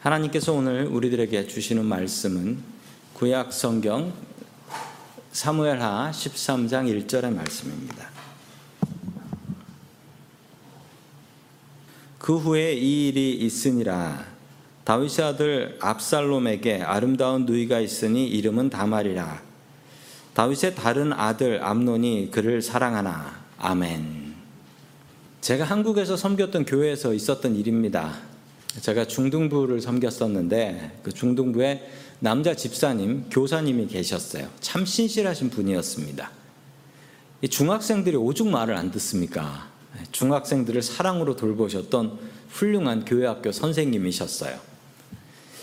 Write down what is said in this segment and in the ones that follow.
하나님께서 오늘 우리들에게 주시는 말씀은 구약 성경 사무엘하 13장 1절의 말씀입니다. 그 후에 이 일이 있으니라 다윗의 아들 압살롬에게 아름다운 누이가 있으니 이름은 다말이라 다윗의 다른 아들 암논이 그를 사랑하나 아멘. 제가 한국에서 섬겼던 교회에서 있었던 일입니다. 제가 중등부를 섬겼었는데 그 중등부에 남자 집사님, 교사님이 계셨어요. 참 신실하신 분이었습니다. 중학생들이 오죽 말을 안 듣습니까? 중학생들을 사랑으로 돌보셨던 훌륭한 교회학교 선생님이셨어요.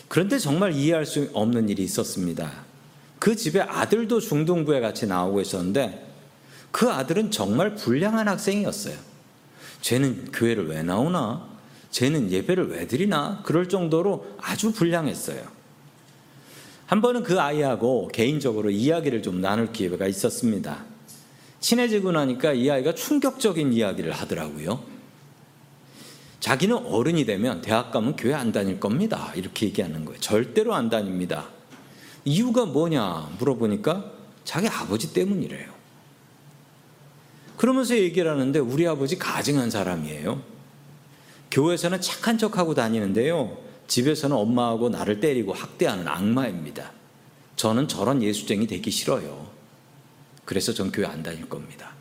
그런데 정말 이해할 수 없는 일이 있었습니다. 그 집에 아들도 중등부에 같이 나오고 있었는데 그 아들은 정말 불량한 학생이었어요. 쟤는 교회를 왜 나오나? 쟤는 예배를 왜 드리나? 그럴 정도로 아주 불량했어요. 한 번은 그 아이하고 개인적으로 이야기를 좀 나눌 기회가 있었습니다. 친해지고 나니까 이 아이가 충격적인 이야기를 하더라고요. 자기는 어른이 되면 대학 가면 교회 안 다닐 겁니다. 이렇게 얘기하는 거예요. 절대로 안 다닙니다. 이유가 뭐냐 물어보니까 자기 아버지 때문이래요. 그러면서 얘기를 하는데 우리 아버지 가증한 사람이에요. 교회에서는 착한 척하고 다니는데요. 집에서는 엄마하고 나를 때리고 학대하는 악마입니다. 저는 저런 예수쟁이 되기 싫어요. 그래서 전 교회 안 다닐 겁니다.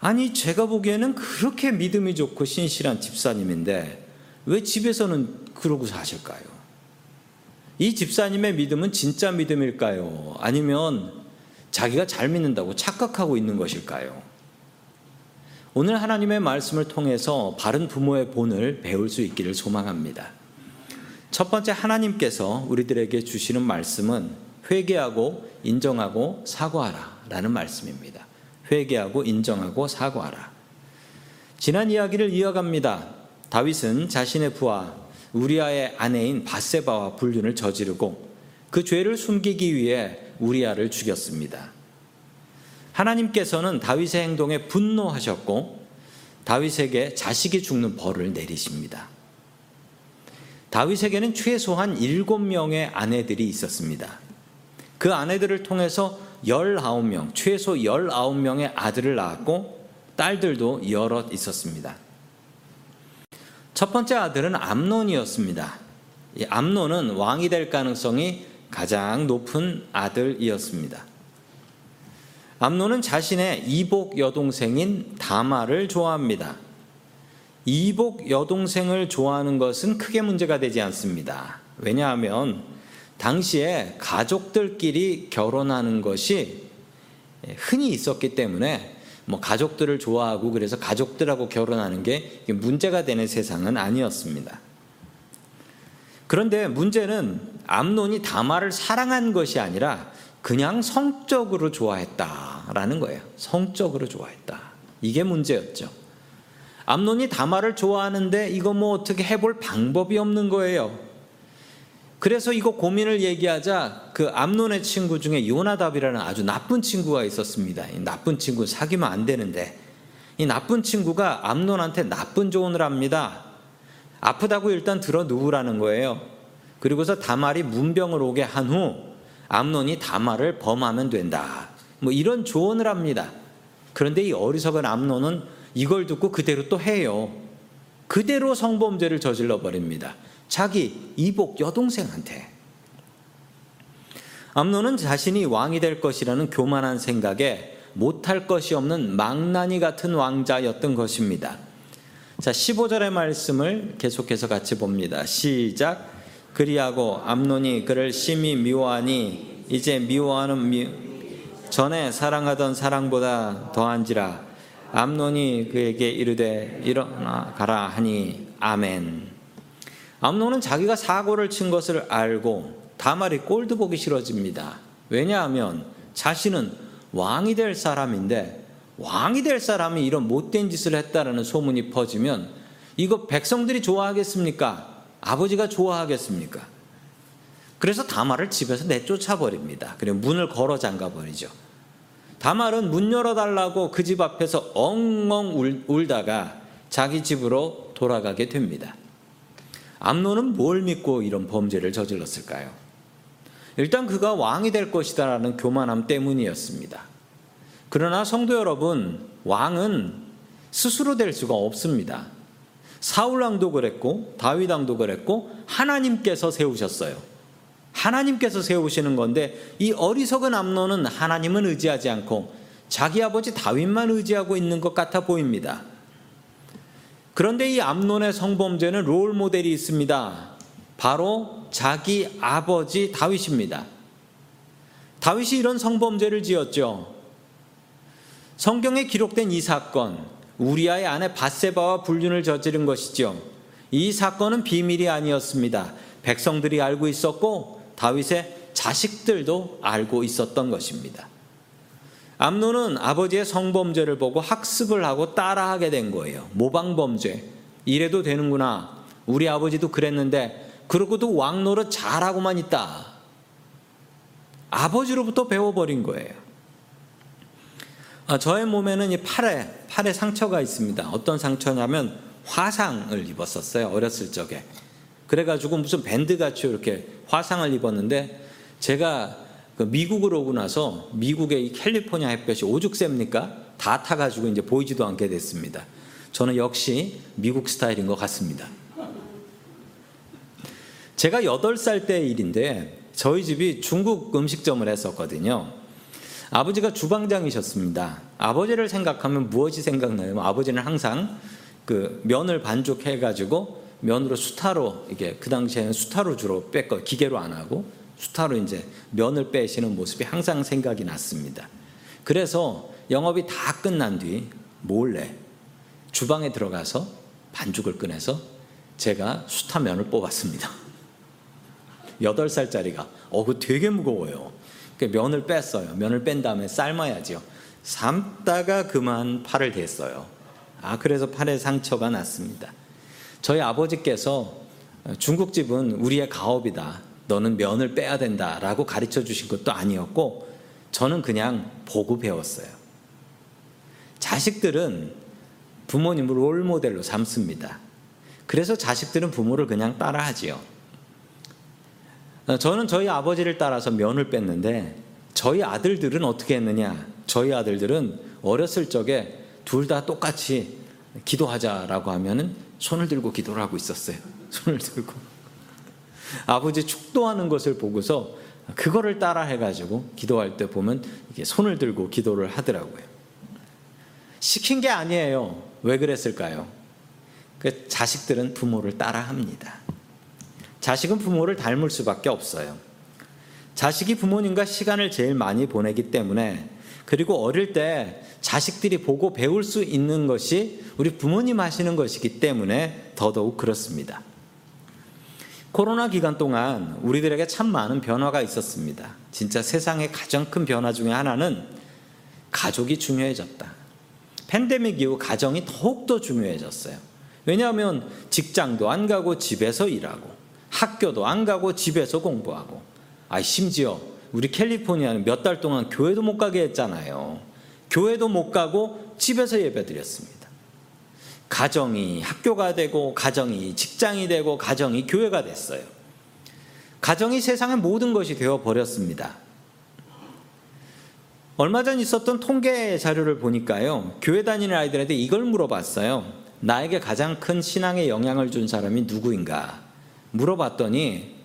아니, 제가 보기에는 그렇게 믿음이 좋고 신실한 집사님인데 왜 집에서는 그러고 사실까요? 이 집사님의 믿음은 진짜 믿음일까요? 아니면 자기가 잘 믿는다고 착각하고 있는 것일까요? 오늘 하나님의 말씀을 통해서 바른 부모의 본을 배울 수 있기를 소망합니다. 첫 번째 하나님께서 우리들에게 주시는 말씀은 회개하고 인정하고 사과하라 라는 말씀입니다. 회개하고 인정하고 사과하라. 지난 이야기를 이어갑니다. 다윗은 자신의 부하 우리아의 아내인 바세바와 불륜을 저지르고 그 죄를 숨기기 위해 우리아를 죽였습니다. 하나님께서는 다윗의 행동에 분노하셨고 다윗에게 자식이 죽는 벌을 내리십니다. 다윗에게는 최소한 7명의 아내들이 있었습니다. 그 아내들을 통해서 19명, 최소 19명의 아들을 낳았고 딸들도 여럿 있었습니다. 첫 번째 아들은 암논이었습니다. 이 암논은 왕이 될 가능성이 가장 높은 아들이었습니다. 암논은 자신의 이복 여동생인 다마를 좋아합니다. 이복 여동생을 좋아하는 것은 크게 문제가 되지 않습니다. 왜냐하면 당시에 가족들끼리 결혼하는 것이 흔히 있었기 때문에 뭐 가족들을 좋아하고 그래서 가족들하고 결혼하는 게 문제가 되는 세상은 아니었습니다. 그런데 문제는 암론이 다마를 사랑한 것이 아니라 그냥 성적으로 좋아했다라는 거예요. 성적으로 좋아했다. 이게 문제였죠. 암론이 다마를 좋아하는데 이거 뭐 어떻게 해볼 방법이 없는 거예요. 그래서 이거 고민을 얘기하자 그 암론의 친구 중에 요나답이라는 아주 나쁜 친구가 있었습니다. 이 나쁜 친구 사귀면 안 되는데 이 나쁜 친구가 암론한테 나쁜 조언을 합니다. 아프다고 일단 들어 누우라는 거예요. 그리고서 다말이 문병을 오게 한 후 암론이 다말을 범하면 된다. 뭐 이런 조언을 합니다. 그런데 이 어리석은 암론은 이걸 듣고 그대로 또 해요. 그대로 성범죄를 저질러 버립니다. 자기 이복 여동생한테. 암론은 자신이 왕이 될 것이라는 교만한 생각에 못할 것이 없는 망나니 같은 왕자였던 것입니다. 자, 15절의 말씀을 계속해서 같이 봅니다. 시작. 그리하고 암론이 그를 심히 미워하니 이제 미워하는 미... 전에 사랑하던 사랑보다 더한지라 암론이 그에게 이르되 일어나 가라 하니 아멘. 암론은 자기가 사고를 친 것을 알고 다말이 꼴도 보기 싫어집니다. 왜냐하면 자신은 왕이 될 사람인데 왕이 될 사람이 이런 못된 짓을 했다라는 소문이 퍼지면 이거 백성들이 좋아하겠습니까? 아버지가 좋아하겠습니까? 그래서 다말을 집에서 내쫓아 버립니다. 그리고 문을 걸어 잠가 버리죠. 다말은 문 열어달라고 그 집 앞에서 엉엉 울, 울다가 자기 집으로 돌아가게 됩니다. 암론은 뭘 믿고 이런 범죄를 저질렀을까요? 일단 그가 왕이 될 것이다라는 교만함 때문이었습니다. 그러나 성도 여러분, 왕은 스스로 될 수가 없습니다. 사울 왕도 그랬고 다윗 왕도 그랬고 하나님께서 세우셨어요. 하나님께서 세우시는 건데 이 어리석은 암론은 하나님은 의지하지 않고 자기 아버지 다윗만 의지하고 있는 것 같아 보입니다. 그런데 이 암론의 성범죄는 롤 모델이 있습니다. 바로 자기 아버지 다윗입니다. 다윗이 이런 성범죄를 지었죠. 성경에 기록된 이 사건, 우리아의 아내 바세바와 불륜을 저지른 것이죠. 이 사건은 비밀이 아니었습니다. 백성들이 알고 있었고 다윗의 자식들도 알고 있었던 것입니다. 암노는 아버지의 성범죄를 보고 학습을 하고 따라하게 된 거예요. 모방범죄. 이래도 되는구나. 우리 아버지도 그랬는데, 그러고도 왕노릇 잘하고만 있다. 아버지로부터 배워버린 거예요. 아, 저의 몸에는 이 팔에, 팔에 상처가 있습니다. 어떤 상처냐면 화상을 입었었어요. 어렸을 적에. 그래가지고 무슨 밴드 같이 이렇게 화상을 입었는데, 제가 그 미국으로 오고 나서 미국의 이 캘리포니아 햇볕이 오죽 셉니까? 다 타가지고 이제 보이지도 않게 됐습니다. 저는 역시 미국 스타일인 것 같습니다. 제가 8살 때 일인데 저희 집이 중국 음식점을 했었거든요. 아버지가 주방장이셨습니다. 아버지를 생각하면 무엇이 생각나요? 아버지는 항상 그 면을 반죽해 가지고 면으로 수타로 이게 그 당시에는 수타로 주로 뺐거 기계로 안 하고 수타로 이제 면을 빼시는 모습이 항상 생각이 났습니다. 그래서 영업이 다 끝난 뒤 몰래 주방에 들어가서 반죽을 꺼내서 제가 수타면을 뽑았습니다. 8살짜리가 어, 그 되게 무거워요. 면을 뺐어요. 면을 뺀 다음에 삶아야죠. 삶다가 그만 팔을 댔어요. 아, 그래서 팔에 상처가 났습니다. 저희 아버지께서 중국집은 우리의 가업이다. 너는 면을 빼야 된다 라고 가르쳐 주신 것도 아니었고 저는 그냥 보고 배웠어요. 자식들은 부모님을 롤 모델로 삼습니다. 그래서 자식들은 부모를 그냥 따라하지요. 저는 저희 아버지를 따라서 면을 뺐는데 저희 아들들은 어떻게 했느냐? 저희 아들들은 어렸을 적에 둘 다 똑같이 기도하자라고 하면은 손을 들고 기도를 하고 있었어요. 손을 들고. 아버지 축도하는 것을 보고서 그거를 따라 해가지고 기도할 때 보면 이게 손을 들고 기도를 하더라고요. 시킨 게 아니에요. 왜 그랬을까요? 그 자식들은 부모를 따라 합니다. 자식은 부모를 닮을 수밖에 없어요. 자식이 부모님과 시간을 제일 많이 보내기 때문에 그리고 어릴 때 자식들이 보고 배울 수 있는 것이 우리 부모님 하시는 것이기 때문에 더더욱 그렇습니다. 코로나 기간 동안 우리들에게 참 많은 변화가 있었습니다. 진짜 세상의 가장 큰 변화 중에 하나는 가족이 중요해졌다. 팬데믹 이후 가정이 더욱더 중요해졌어요. 왜냐하면 직장도 안 가고 집에서 일하고 학교도 안 가고 집에서 공부하고 아 심지어 우리 캘리포니아는 몇 달 동안 교회도 못 가게 했잖아요. 교회도 못 가고 집에서 예배 드렸습니다. 가정이 학교가 되고 가정이 직장이 되고 가정이 교회가 됐어요. 가정이 세상의 모든 것이 되어 버렸습니다. 얼마 전 있었던 통계 자료를 보니까요. 교회 다니는 아이들한테 이걸 물어봤어요. 나에게 가장 큰 신앙에 영향을 준 사람이 누구인가? 물어봤더니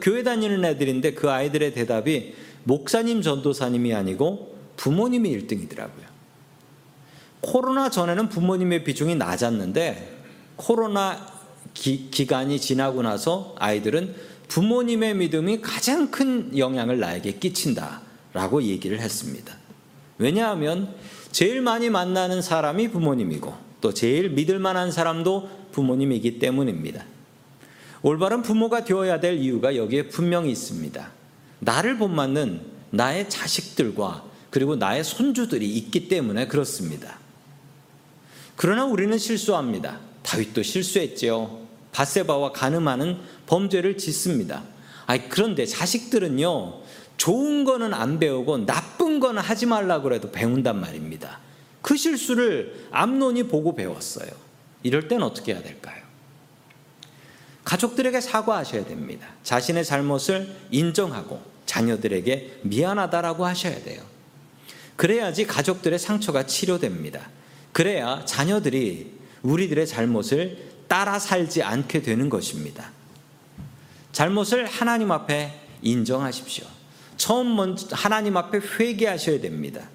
교회 다니는 애들인데 그 아이들의 대답이 목사님 전도사님이 아니고 부모님이 1등이더라고요. 코로나 전에는 부모님의 비중이 낮았는데 코로나 기, 기간이 지나고 나서 아이들은 부모님의 믿음이 가장 큰 영향을 나에게 끼친다라고 얘기를 했습니다. 왜냐하면 제일 많이 만나는 사람이 부모님이고 또 제일 믿을 만한 사람도 부모님이기 때문입니다. 올바른 부모가 되어야 될 이유가 여기에 분명히 있습니다. 나를 본받는 나의 자식들과 그리고 나의 손주들이 있기 때문에 그렇습니다. 그러나 우리는 실수합니다. 다윗도 실수했지요. 바세바와 가늠하는 범죄를 짓습니다. 아니 그런데 자식들은요. 좋은 거는 안 배우고 나쁜 거는 하지 말라고 해도 배운단 말입니다. 그 실수를 암론이 보고 배웠어요. 이럴 땐 어떻게 해야 될까요? 가족들에게 사과하셔야 됩니다. 자신의 잘못을 인정하고 자녀들에게 미안하다라고 하셔야 돼요. 그래야지 가족들의 상처가 치료됩니다. 그래야 자녀들이 우리들의 잘못을 따라 살지 않게 되는 것입니다. 잘못을 하나님 앞에 인정하십시오. 처음 먼저 하나님 앞에 회개하셔야 됩니다.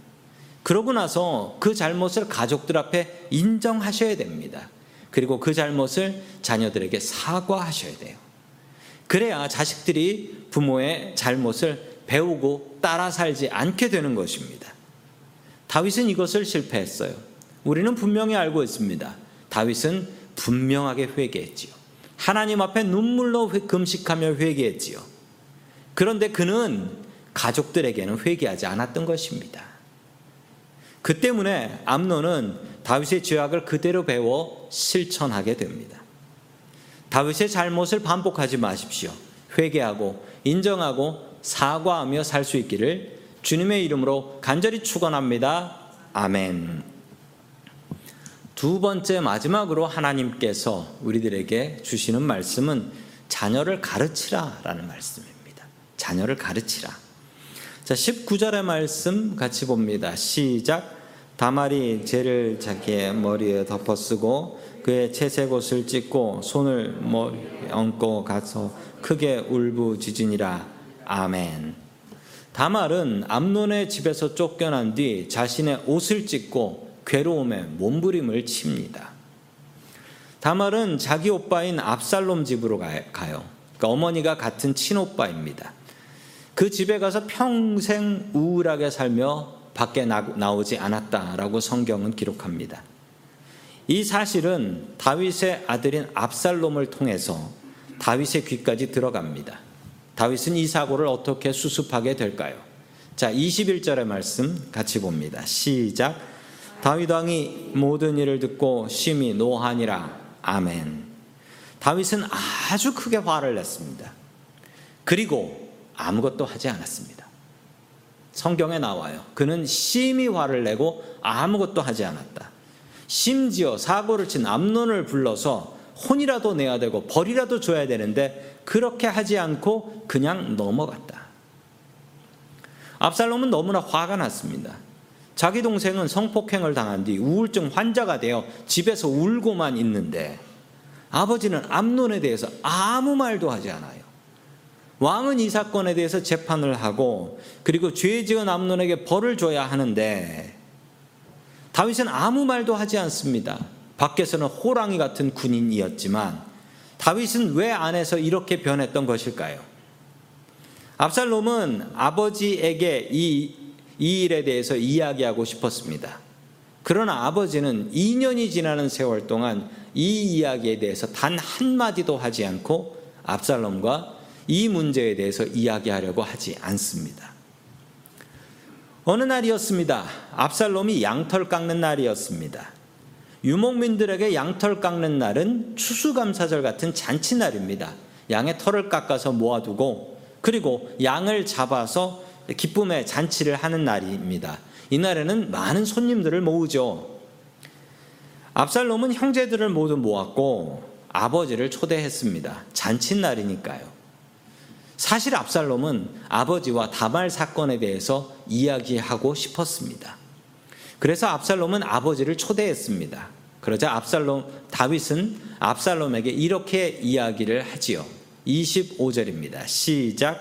그러고 나서 그 잘못을 가족들 앞에 인정하셔야 됩니다. 그리고 그 잘못을 자녀들에게 사과하셔야 돼요. 그래야 자식들이 부모의 잘못을 배우고 따라 살지 않게 되는 것입니다. 다윗은 이것을 실패했어요. 우리는 분명히 알고 있습니다. 다윗은 분명하게 회개했지요. 하나님 앞에 눈물로 금식하며 회개했지요. 그런데 그는 가족들에게는 회개하지 않았던 것입니다. 그 때문에 암론은 다윗의 죄악을 그대로 배워 실천하게 됩니다. 다윗의 잘못을 반복하지 마십시오. 회개하고 인정하고 사과하며 살 수 있기를 주님의 이름으로 간절히 축원합니다. 아멘. 두 번째 마지막으로 하나님께서 우리들에게 주시는 말씀은 자녀를 가르치라라는 말씀입니다. 자녀를 가르치라. 자, 19절의 말씀 같이 봅니다. 시작. 다말이 죄를 자기의 머리에 덮어 쓰고 그의 채색 옷을 찢고 손을 얹고 가서 크게 울부짖으니라. 아멘. 다말은 암론의 집에서 쫓겨난 뒤 자신의 옷을 찢고 괴로움에 몸부림을 칩니다. 다말은 자기 오빠인 압살롬 집으로 가요. 그러니까 어머니가 같은 친오빠입니다. 그 집에 가서 평생 우울하게 살며 밖에 나오지 않았다라고 성경은 기록합니다. 이 사실은 다윗의 아들인 압살롬을 통해서 다윗의 귀까지 들어갑니다. 다윗은 이 사고를 어떻게 수습하게 될까요? 자, 21절의 말씀 같이 봅니다. 시작. 다윗 왕이 모든 일을 듣고 심히 노하니라. 아멘. 다윗은 아주 크게 화를 냈습니다. 그리고 아무것도 하지 않았습니다. 성경에 나와요. 그는 심히 화를 내고 아무것도 하지 않았다. 심지어 사고를 친 암론을 불러서 혼이라도 내야 되고 벌이라도 줘야 되는데 그렇게 하지 않고 그냥 넘어갔다. 압살롬은 너무나 화가 났습니다. 자기 동생은 성폭행을 당한 뒤 우울증 환자가 되어 집에서 울고만 있는데 아버지는 암론에 대해서 아무 말도 하지 않아요. 왕은 이 사건에 대해서 재판을 하고 그리고 죄 지은 암론에게 벌을 줘야 하는데 다윗은 아무 말도 하지 않습니다. 밖에서는 호랑이 같은 군인이었지만 다윗은 왜 안에서 이렇게 변했던 것일까요? 압살롬은 아버지에게 이, 이 일에 대해서 이야기하고 싶었습니다. 그러나 아버지는 2년이 지나는 세월 동안 이 이야기에 대해서 단 한마디도 하지 않고 압살롬과 이 문제에 대해서 이야기하려고 하지 않습니다. 어느 날이었습니다. 압살롬이 양털 깎는 날이었습니다. 유목민들에게 양털 깎는 날은 추수감사절 같은 잔치날입니다. 양의 털을 깎아서 모아두고 그리고 양을 잡아서 기쁨의 잔치를 하는 날입니다. 이날에는 많은 손님들을 모으죠. 압살롬은 형제들을 모두 모았고 아버지를 초대했습니다. 잔칫날이니까요. 사실 압살롬은 아버지와 다말 사건에 대해서 이야기하고 싶었습니다. 그래서 압살롬은 아버지를 초대했습니다. 그러자 압살롬 다윗은 압살롬에게 이렇게 이야기를 하지요. 25절입니다. 시작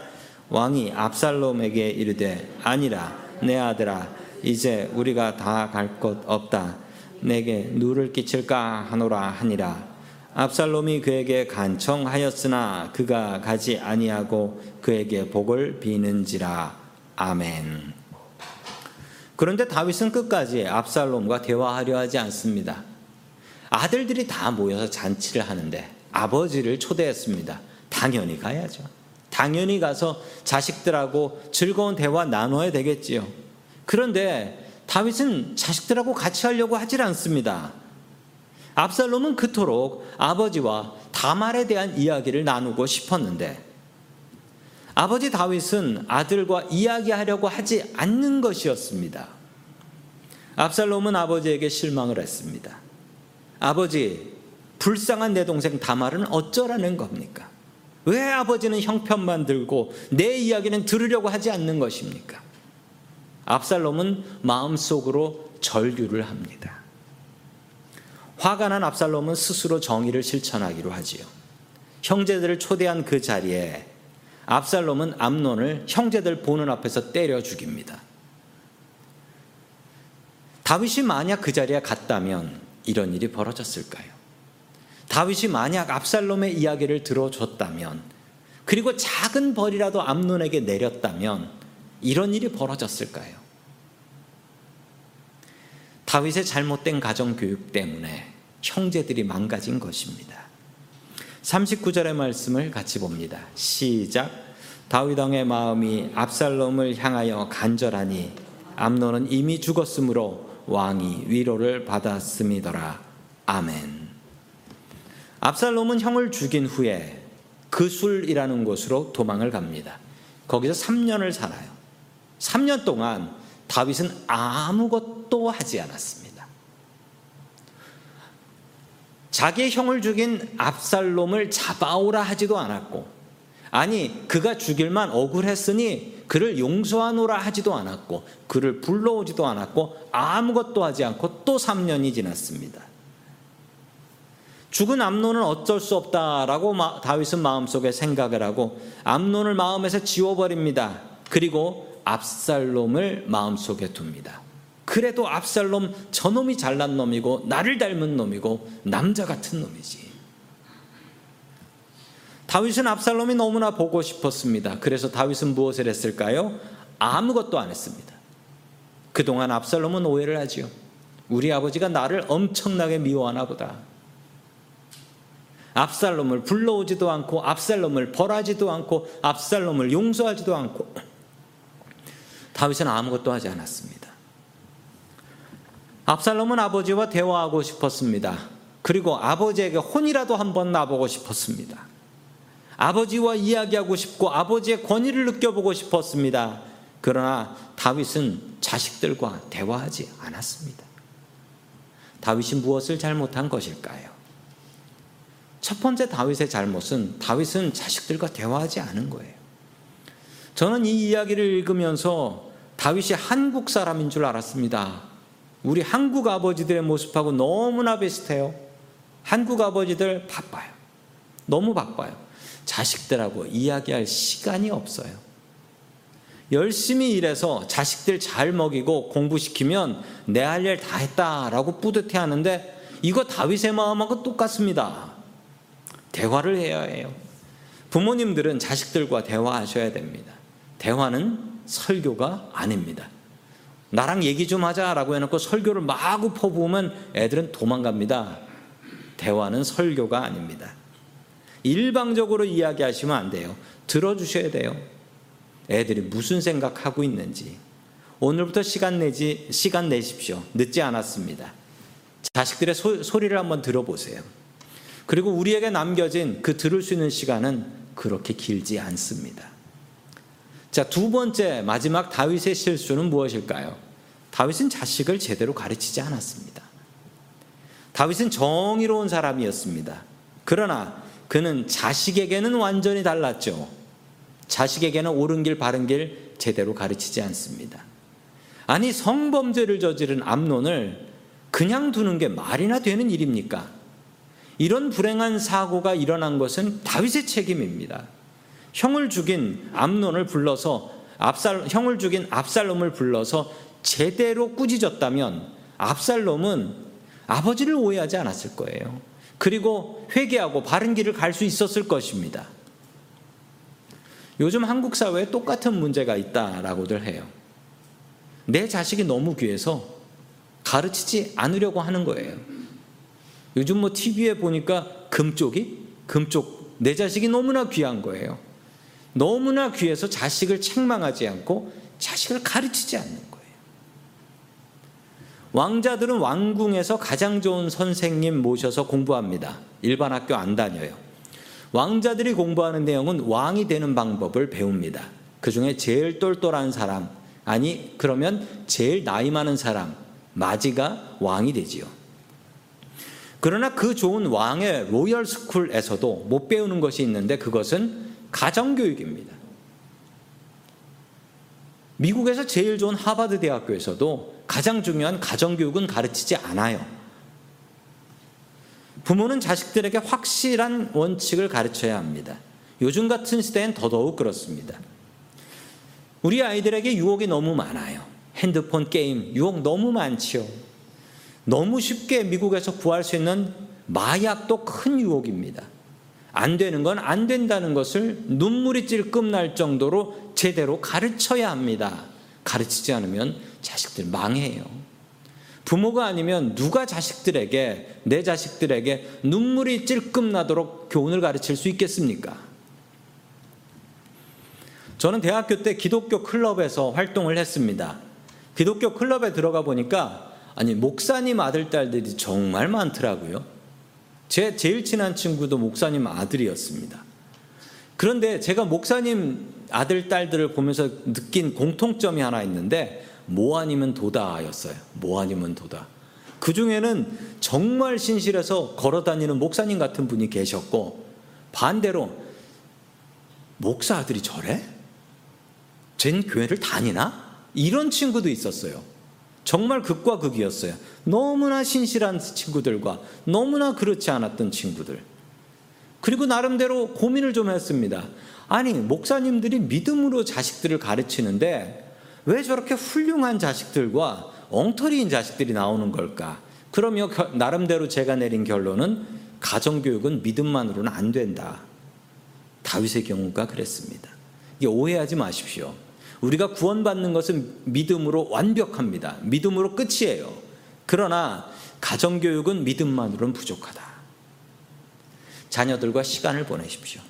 왕이 압살롬에게 이르되 아니라 내 아들아 이제 우리가 다 갈 것 없다. 내게 누를 끼칠까 하노라 하니라. 압살롬이 그에게 간청하였으나 그가 가지 아니하고 그에게 복을 비는지라. 아멘. 그런데 다윗은 끝까지 압살롬과 대화하려 하지 않습니다. 아들들이 다 모여서 잔치를 하는데 아버지를 초대했습니다. 당연히 가야죠. 당연히 가서 자식들하고 즐거운 대화 나눠야 되겠지요. 그런데 다윗은 자식들하고 같이 하려고 하질 않습니다. 압살롬은 그토록 아버지와 다말에 대한 이야기를 나누고 싶었는데 아버지 다윗은 아들과 이야기하려고 하지 않는 것이었습니다. 압살롬은 아버지에게 실망을 했습니다. 아버지, 불쌍한 내 동생 다말은 어쩌라는 겁니까? 왜 아버지는 형편만 들고 내 이야기는 들으려고 하지 않는 것입니까? 압살롬은 마음속으로 절규를 합니다. 화가 난 압살롬은 스스로 정의를 실천하기로 하지요. 형제들을 초대한 그 자리에 압살롬은 암론을 형제들 보는 앞에서 때려 죽입니다. 다윗이 만약 그 자리에 갔다면 이런 일이 벌어졌을까요? 다윗이 만약 압살롬의 이야기를 들어줬다면 그리고 작은 벌이라도 암론에게 내렸다면 이런 일이 벌어졌을까요? 다윗의 잘못된 가정 교육 때문에 형제들이 망가진 것입니다. 39절의 말씀을 같이 봅니다. 시작. 다윗 왕의 마음이 압살롬을 향하여 간절하니 암논은 이미 죽었으므로 왕이 위로를 받았음이더라. 아멘. 압살롬은 형을 죽인 후에 그술이라는 곳으로 도망을 갑니다. 거기서 3년을 살아요. 3년 동안 다윗은 아무것도 하지 않았습니다. 자기의 형을 죽인 압살롬을 잡아오라 하지도 않았고, 아니, 그가 죽일만 억울했으니 그를 용서하노라 하지도 않았고, 그를 불러오지도 않았고, 아무것도 하지 않고 또 3년이 지났습니다. 죽은 암론은 어쩔 수 없다라고 다윗은 마음속에 생각을 하고 암론을 마음에서 지워버립니다. 그리고 압살롬을 마음속에 둡니다. 그래도 압살롬 저놈이 잘난 놈이고 나를 닮은 놈이고 남자 같은 놈이지. 다윗은 압살롬이 너무나 보고 싶었습니다. 그래서 다윗은 무엇을 했을까요? 아무것도 안 했습니다. 그동안 압살롬은 오해를 하지요. 우리 아버지가 나를 엄청나게 미워하나 보다. 압살롬을 불러오지도 않고 압살롬을 벌하지도 않고 압살롬을 용서하지도 않고 다윗은 아무것도 하지 않았습니다. 압살롬은 아버지와 대화하고 싶었습니다. 그리고 아버지에게 혼이라도 한번 나보고 싶었습니다. 아버지와 이야기하고 싶고 아버지의 권위를 느껴보고 싶었습니다. 그러나 다윗은 자식들과 대화하지 않았습니다. 다윗이 무엇을 잘못한 것일까요? 첫 번째 다윗의 잘못은 다윗은 자식들과 대화하지 않은 거예요. 저는 이 이야기를 읽으면서 다윗이 한국 사람인 줄 알았습니다. 우리 한국 아버지들의 모습하고 너무나 비슷해요. 한국 아버지들 바빠요. 너무 바빠요. 자식들하고 이야기할 시간이 없어요. 열심히 일해서 자식들 잘 먹이고 공부시키면 내 할 일 다 했다라고 뿌듯해 하는데 이거 다윗의 마음하고 똑같습니다. 대화를 해야 해요. 부모님들은 자식들과 대화하셔야 됩니다. 대화는 설교가 아닙니다. 나랑 얘기 좀 하자라고 해놓고 설교를 마구 퍼부으면 애들은 도망갑니다. 대화는 설교가 아닙니다. 일방적으로 이야기하시면 안 돼요. 들어주셔야 돼요. 애들이 무슨 생각하고 있는지. 오늘부터 시간 내지, 시간 내십시오. 늦지 않았습니다. 자식들의 소, 소리를 한번 들어보세요. 그리고 우리에게 남겨진 그 들을 수 있는 시간은 그렇게 길지 않습니다. 자, 두 번째 마지막 다윗의 실수는 무엇일까요? 다윗은 자식을 제대로 가르치지 않았습니다. 다윗은 정의로운 사람이었습니다. 그러나 그는 자식에게는 완전히 달랐죠. 자식에게는 옳은 길, 바른 길 제대로 가르치지 않습니다. 아니, 성범죄를 저지른 암론을 그냥 두는 게 말이나 되는 일입니까? 이런 불행한 사고가 일어난 것은 다윗의 책임입니다. 형을 죽인 암론을 불러서 압살 형을 죽인 압살롬을 불러서 제대로 꾸짖었다면 압살롬은 아버지를 오해하지 않았을 거예요. 그리고 회개하고 바른 길을 갈 수 있었을 것입니다. 요즘 한국 사회에 똑같은 문제가 있다라고들 해요. 내 자식이 너무 귀해서 가르치지 않으려고 하는 거예요. 요즘 뭐 TV에 보니까 금쪽이 금쪽 내 자식이 너무나 귀한 거예요. 너무나 귀해서 자식을 책망하지 않고 자식을 가르치지 않는 거예요. 왕자들은 왕궁에서 가장 좋은 선생님 모셔서 공부합니다. 일반 학교 안 다녀요. 왕자들이 공부하는 내용은 왕이 되는 방법을 배웁니다. 그 중에 제일 똘똘한 사람, 아니, 그러면 제일 나이 많은 사람, 마지가 왕이 되지요. 그러나 그 좋은 왕의 로열 스쿨에서도 못 배우는 것이 있는데 그것은 가정교육입니다. 미국에서 제일 좋은 하버드 대학교에서도 가장 중요한 가정교육은 가르치지 않아요. 부모는 자식들에게 확실한 원칙을 가르쳐야 합니다. 요즘 같은 시대엔 더더욱 그렇습니다. 우리 아이들에게 유혹이 너무 많아요. 핸드폰 게임 유혹 너무 많지요. 너무 쉽게 미국에서 구할 수 있는 마약도 큰 유혹입니다. 안 되는 건 안 된다는 것을 눈물이 찔끔 날 정도로 제대로 가르쳐야 합니다. 가르치지 않으면 자식들 망해요. 부모가 아니면 누가 자식들에게, 내 자식들에게 눈물이 찔끔 나도록 교훈을 가르칠 수 있겠습니까? 저는 대학교 때 기독교 클럽에서 활동을 했습니다. 기독교 클럽에 들어가 보니까 아니 목사님 아들 딸들이 정말 많더라고요. 제 제일 친한 친구도 목사님 아들이었습니다. 그런데 제가 목사님 아들 딸들을 보면서 느낀 공통점이 하나 있는데 뭐 아니면 도다였어요. 뭐 아니면 도다. 그 중에는 정말 신실해서 걸어 다니는 목사님 같은 분이 계셨고 반대로 목사 아들이 저래? 쟨 교회를 다니나? 이런 친구도 있었어요. 정말 극과 극이었어요. 너무나 신실한 친구들과 너무나 그렇지 않았던 친구들. 그리고 나름대로 고민을 좀 했습니다. 아니, 목사님들이 믿음으로 자식들을 가르치는데 왜 저렇게 훌륭한 자식들과 엉터리인 자식들이 나오는 걸까? 그러며 나름대로 제가 내린 결론은 가정교육은 믿음만으로는 안 된다. 다윗의 경우가 그랬습니다. 이게 오해하지 마십시오. 우리가 구원받는 것은 믿음으로 완벽합니다. 믿음으로 끝이에요. 그러나 가정교육은 믿음만으로는 부족하다. 자녀들과 시간을 보내십시오.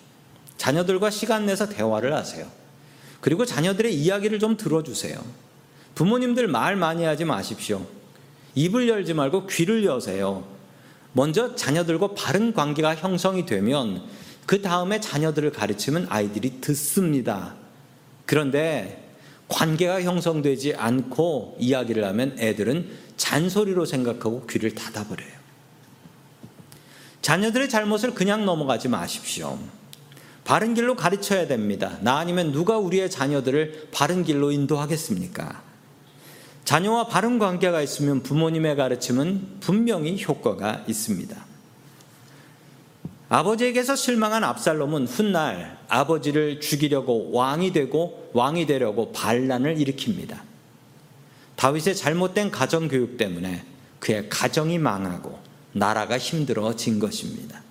자녀들과 시간 내서 대화를 하세요. 그리고 자녀들의 이야기를 좀 들어주세요. 부모님들 말 많이 하지 마십시오. 입을 열지 말고 귀를 여세요. 먼저 자녀들과 바른 관계가 형성이 되면 그 다음에 자녀들을 가르치면 아이들이 듣습니다. 그런데 관계가 형성되지 않고 이야기를 하면 애들은 잔소리로 생각하고 귀를 닫아버려요. 자녀들의 잘못을 그냥 넘어가지 마십시오. 바른 길로 가르쳐야 됩니다. 나 아니면 누가 우리의 자녀들을 바른 길로 인도하겠습니까? 자녀와 바른 관계가 있으면 부모님의 가르침은 분명히 효과가 있습니다. 아버지에게서 실망한 압살롬은 훗날 아버지를 죽이려고 왕이 되고 왕이 되려고 반란을 일으킵니다. 다윗의 잘못된 가정 교육 때문에 그의 가정이 망하고 나라가 힘들어진 것입니다.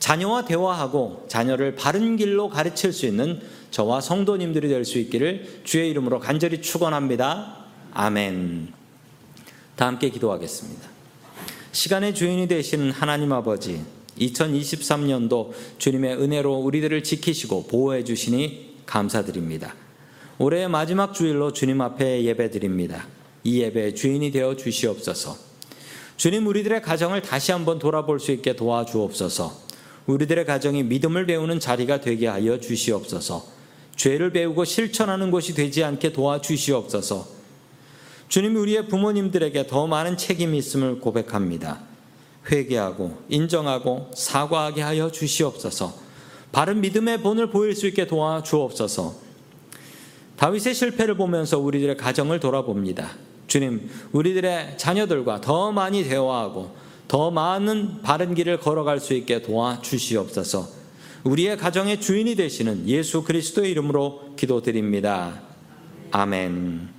자녀와 대화하고 자녀를 바른 길로 가르칠 수 있는 저와 성도님들이 될 수 있기를 주의 이름으로 간절히 축원합니다. 아멘. 다 함께 기도하겠습니다. 시간의 주인이 되시는 하나님 아버지 2023년도 주님의 은혜로 우리들을 지키시고 보호해 주시니 감사드립니다. 올해의 마지막 주일로 주님 앞에 예배드립니다. 이 예배 주인이 되어 주시옵소서. 주님 우리들의 가정을 다시 한번 돌아볼 수 있게 도와주옵소서. 우리들의 가정이 믿음을 배우는 자리가 되게 하여 주시옵소서. 죄를 배우고 실천하는 곳이 되지 않게 도와주시옵소서. 주님이 우리의 부모님들에게 더 많은 책임이 있음을 고백합니다. 회개하고 인정하고 사과하게 하여 주시옵소서. 바른 믿음의 본을 보일 수 있게 도와 주옵소서. 다윗의 실패를 보면서 우리들의 가정을 돌아봅니다. 주님, 우리들의 자녀들과 더 많이 대화하고 더 많은 바른 길을 걸어갈 수 있게 도와 주시옵소서. 우리의 가정의 주인이 되시는 예수 그리스도의 이름으로 기도드립니다. 아멘.